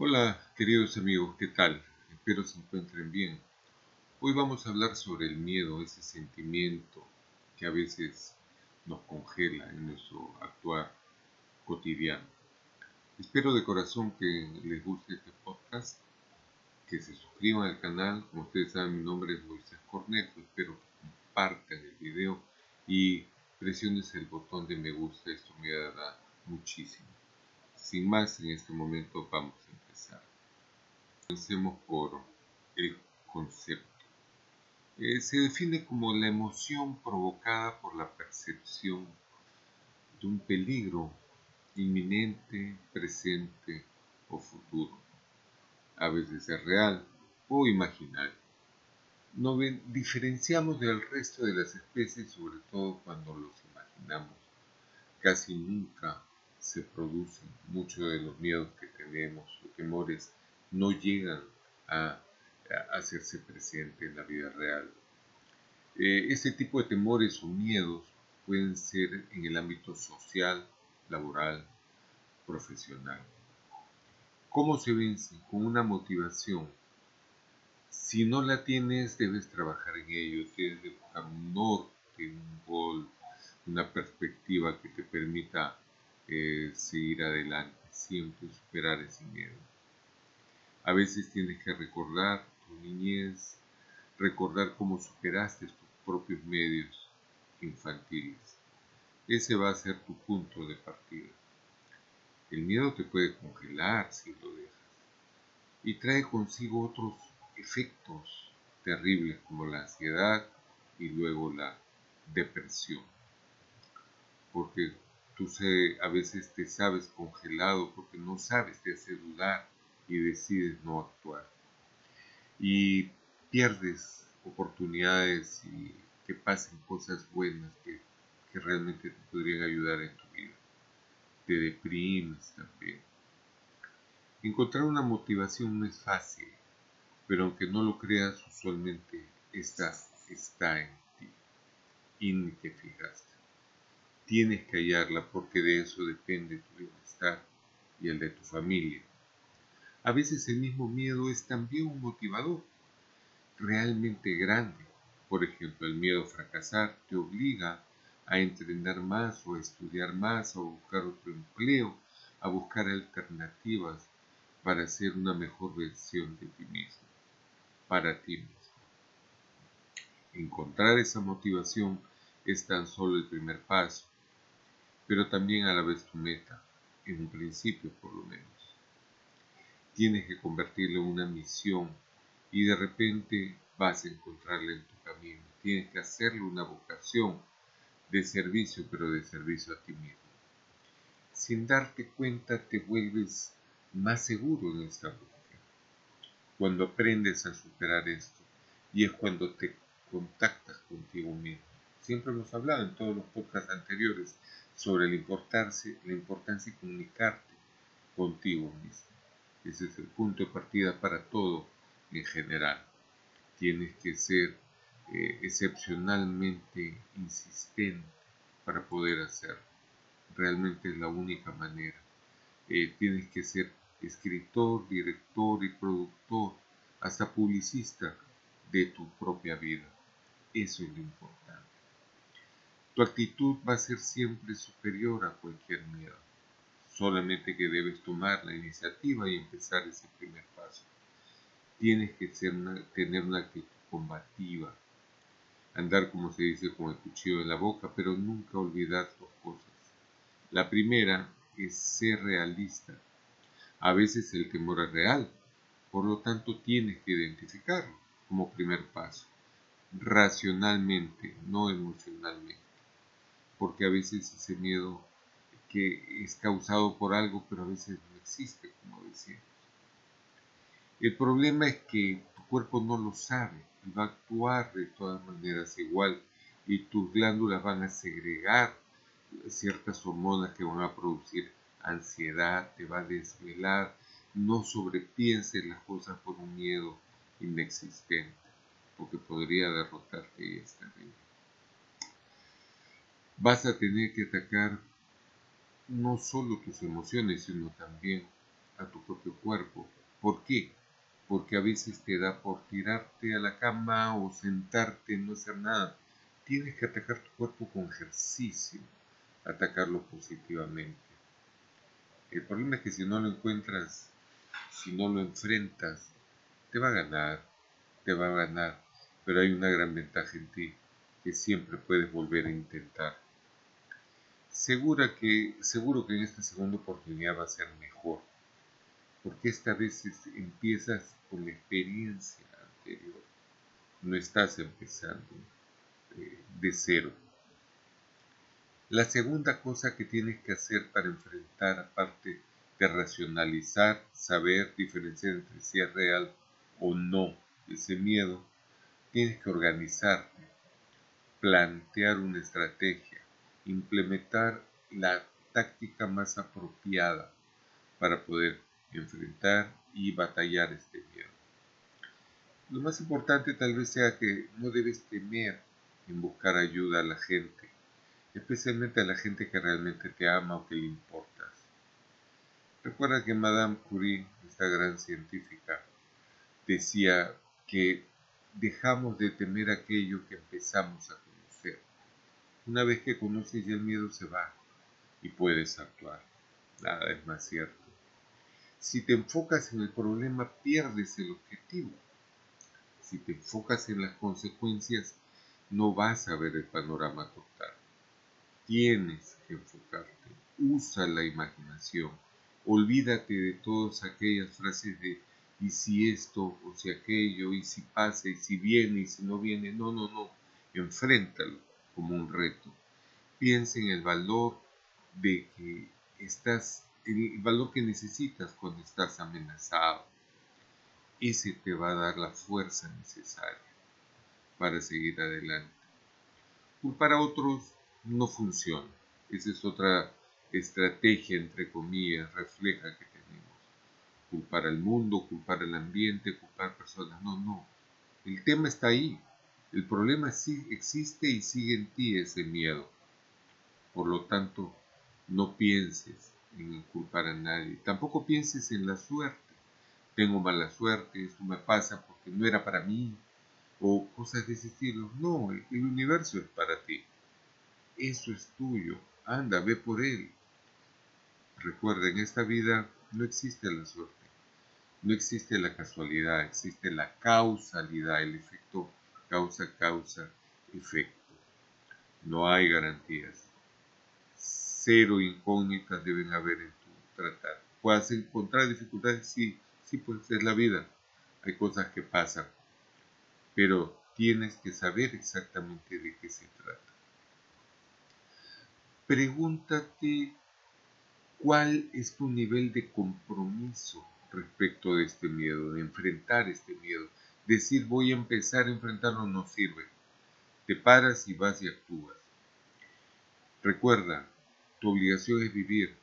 Hola queridos amigos, ¿qué tal? Espero se encuentren bien. Hoy vamos a hablar sobre el miedo, ese sentimiento que a veces nos congela en nuestro actuar cotidiano. Espero de corazón que les guste este podcast, que se suscriban al canal. Como ustedes saben, mi nombre es Moisés Cornejo. Espero que compartan el video y presiones el botón de me gusta. Esto me ayudará muchísimo. Sin más, en este momento vamos a empezar. Comencemos por el concepto. Eh, se define como la emoción provocada por la percepción de un peligro inminente, presente o futuro. A veces es real o imaginario. No diferenciamos del resto de las especies, sobre todo cuando los imaginamos. Casi nunca se producen. Muchos de los miedos que tenemos temores no llegan a, hacerse presente en la vida real. Eh, este tipo de temores o miedos pueden ser en el ámbito social, laboral, profesional. ¿Cómo se vence? Con una motivación. Si no la tienes, debes trabajar en ello, tienes que buscar un norte, un gol, una perspectiva que te permita eh, seguir adelante, siempre superar ese miedo. A veces tienes que recordar tu niñez, recordar cómo superaste tus propios medios infantiles. Ese va a ser tu punto de partida. El miedo te puede congelar si lo dejas y trae consigo otros efectos terribles como la ansiedad y luego la depresión. Porque Tú a veces te sabes congelado porque no sabes, te hace dudar y decides no actuar. Y pierdes oportunidades y que pasen cosas buenas que, que realmente te podrían ayudar en tu vida. Te deprimes también. Encontrar una motivación no es fácil, pero aunque no lo creas, usualmente está en ti y ni te fijaste. Tienes que hallarla porque de eso depende tu bienestar y el de tu familia. A veces el mismo miedo es también un motivador realmente grande. Por ejemplo, el miedo a fracasar te obliga a entrenar más o a estudiar más o a buscar otro empleo, a buscar alternativas para ser una mejor versión de ti mismo, para ti mismo. Encontrar esa motivación es tan solo el primer paso pero también a la vez tu meta, en un principio por lo menos. Tienes que convertirlo en una misión y de repente vas a encontrarla en tu camino. Tienes que hacerlo una vocación de servicio, pero de servicio a ti mismo. Sin darte cuenta te vuelves más seguro en esta búsqueda. Cuando aprendes a superar esto y es cuando te contactas contigo mismo. Siempre hemos hablado en todos los podcasts anteriores sobre la importancia, la importancia de comunicarte contigo mismo. Ese es el punto de partida para todo en general. Tienes que ser eh, excepcionalmente insistente para poder hacerlo. Realmente es la única manera. Eh, tienes que ser escritor, director y productor, hasta publicista de tu propia vida. Eso es lo importante. Tu actitud va a ser siempre superior a cualquier miedo. Solamente que debes tomar la iniciativa y empezar ese primer paso. Tienes que tener una actitud combativa. Andar, como se dice, con el cuchillo en la boca, pero nunca olvidar dos cosas. La primera es ser realista. A veces el temor es real, por lo tanto tienes que identificarlo como primer paso. Racionalmente, no emocionalmente porque a veces ese miedo que es causado por algo, pero a veces no existe, como decíamos. El problema es que tu cuerpo no lo sabe y va a actuar de todas maneras igual y tus glándulas van a segregar ciertas hormonas que van a producir ansiedad, te va a desvelar, no sobrepienses las cosas por un miedo inexistente, porque podría derrotarte y estar vas a tener que atacar no solo tus emociones, sino también a tu propio cuerpo. ¿Por qué? Porque a veces te da por tirarte a la cama o sentarte no hacer nada. Tienes que atacar tu cuerpo con ejercicio, atacarlo positivamente. El problema es que si no lo encuentras, si no lo enfrentas, te va a ganar, te va a ganar, pero hay una gran ventaja en ti, que siempre puedes volver a intentar. Segura que, seguro que en esta segunda oportunidad va a ser mejor, porque esta vez empiezas con la experiencia anterior, no estás empezando eh, de cero. La segunda cosa que tienes que hacer para enfrentar, aparte de racionalizar, saber diferenciar entre si es real o no ese miedo, tienes que organizarte, plantear una estrategia, implementar la táctica más apropiada para poder enfrentar y batallar este miedo. Lo más importante tal vez sea que no debes temer en buscar ayuda a la gente especialmente a la gente que realmente te ama o que le importas. Recuerda que Madame Curie, esta gran científica, decía que dejamos de temer aquello que empezamos a. Una vez que conoces ya el miedo se va y puedes actuar. Nada es más cierto. Si te enfocas en el problema, pierdes el objetivo. Si te enfocas en las consecuencias, no vas a ver el panorama total. Tienes que enfocarte. Usa la imaginación. Olvídate de todas aquellas frases de y si esto o si aquello, y si pasa, y si viene, y si no viene. No, no, no. Enfréntalo como un reto. Piensa en el valor de que estás, el valor que necesitas cuando estás amenazado. Ese te va a dar la fuerza necesaria para seguir adelante. Para otros no funciona. Esa es otra estrategia, entre comillas, refleja que tenemos. Culpar al mundo, culpar al ambiente, culpar personas. No, no. El tema está ahí. El problema sí existe y sigue en ti ese miedo. Por lo tanto, no pienses en culpar a nadie. Tampoco pienses en la suerte. Tengo mala suerte, esto me pasa porque no era para mí. O cosas de ese estilo. No, el universo es para ti eso es tuyo, anda, ve por él. Recuerda, en esta vida no existe la suerte, no existe la casualidad, existe la causalidad, el efecto causa, causa, efecto. No hay garantías. Cero incógnitas deben haber en tu tratar. ¿Puedes encontrar dificultades? Sí, sí, pues es la vida. Hay cosas que pasan. Pero tienes que saber exactamente de qué se trata pregúntate cuál es tu nivel de compromiso respecto de este miedo, de enfrentar este miedo. Decir voy a empezar a enfrentarlo no sirve. Te paras y vas y actúas. Recuerda, tu obligación es vivir,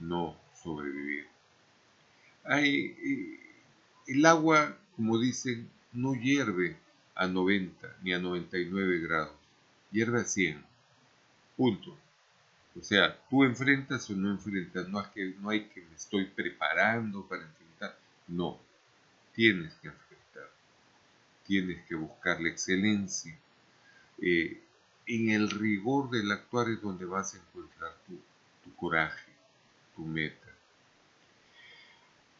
no sobrevivir. Eh, el agua, como dicen, no hierve a 90 ni a 99 grados, hierve a 100. Punto. O sea, tú enfrentas o no enfrentas, no, es que, no hay que me estoy preparando para enfrentar, no, tienes que enfrentar, tienes que buscar la excelencia. Eh, en el rigor del actuar es donde vas a encontrar tu, coraje, tu meta.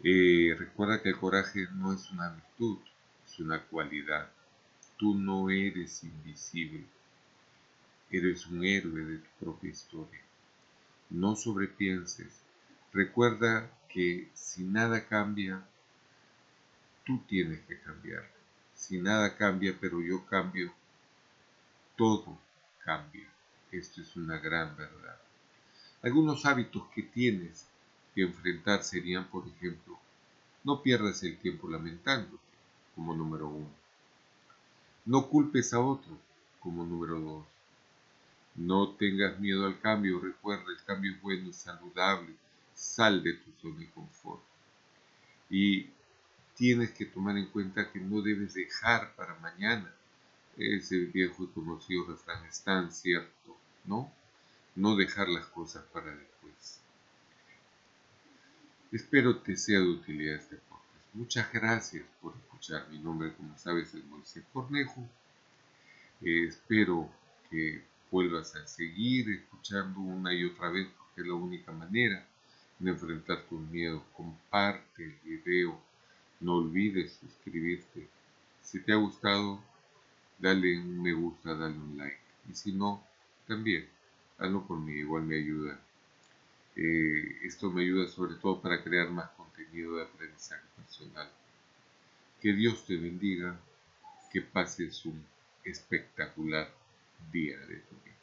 Eh, recuerda que el coraje no es una virtud, es una cualidad. Tú no eres invisible Eres un héroe de tu propia historia. No sobrepienses. Recuerda que si nada cambia, tú tienes que cambiar. Si nada cambia, pero yo cambio, todo cambia. Esto es una gran verdad. Algunos hábitos que tienes que enfrentar serían, por ejemplo, no pierdas el tiempo lamentándote, como número uno. No culpes a otro, como número dos. No tengas miedo al cambio, recuerda, el cambio es bueno y saludable. Sal de tu zona de confort. Y tienes que tomar en cuenta que no debes dejar para mañana. Ese viejo y conocido refrán es tan cierto, ¿no? No dejar las cosas para después. Espero te sea de utilidad este podcast. Muchas gracias por escuchar. Mi nombre, como sabes, es Moisés Cornejo. Eh, espero que vuelvas a seguir escuchando una y otra vez, porque es la única manera de enfrentar tus miedos. Comparte el video. No olvides suscribirte. Si te ha gustado, dale un me gusta, dale un like. Y si no, también, hazlo por mí, igual me ayuda eh, esto me ayuda sobre todo para crear más contenido de aprendizaje personal. Que Dios te bendiga, que pases un espectacular día de tu vida.